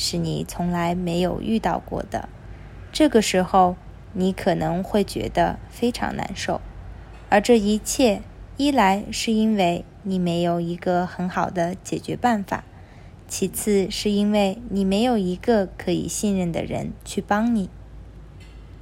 是你从来没有遇到过的，这个时候你可能会觉得非常难受，而这一切一来是因为你没有一个很好的解决办法，其次是因为你没有一个可以信任的人去帮你。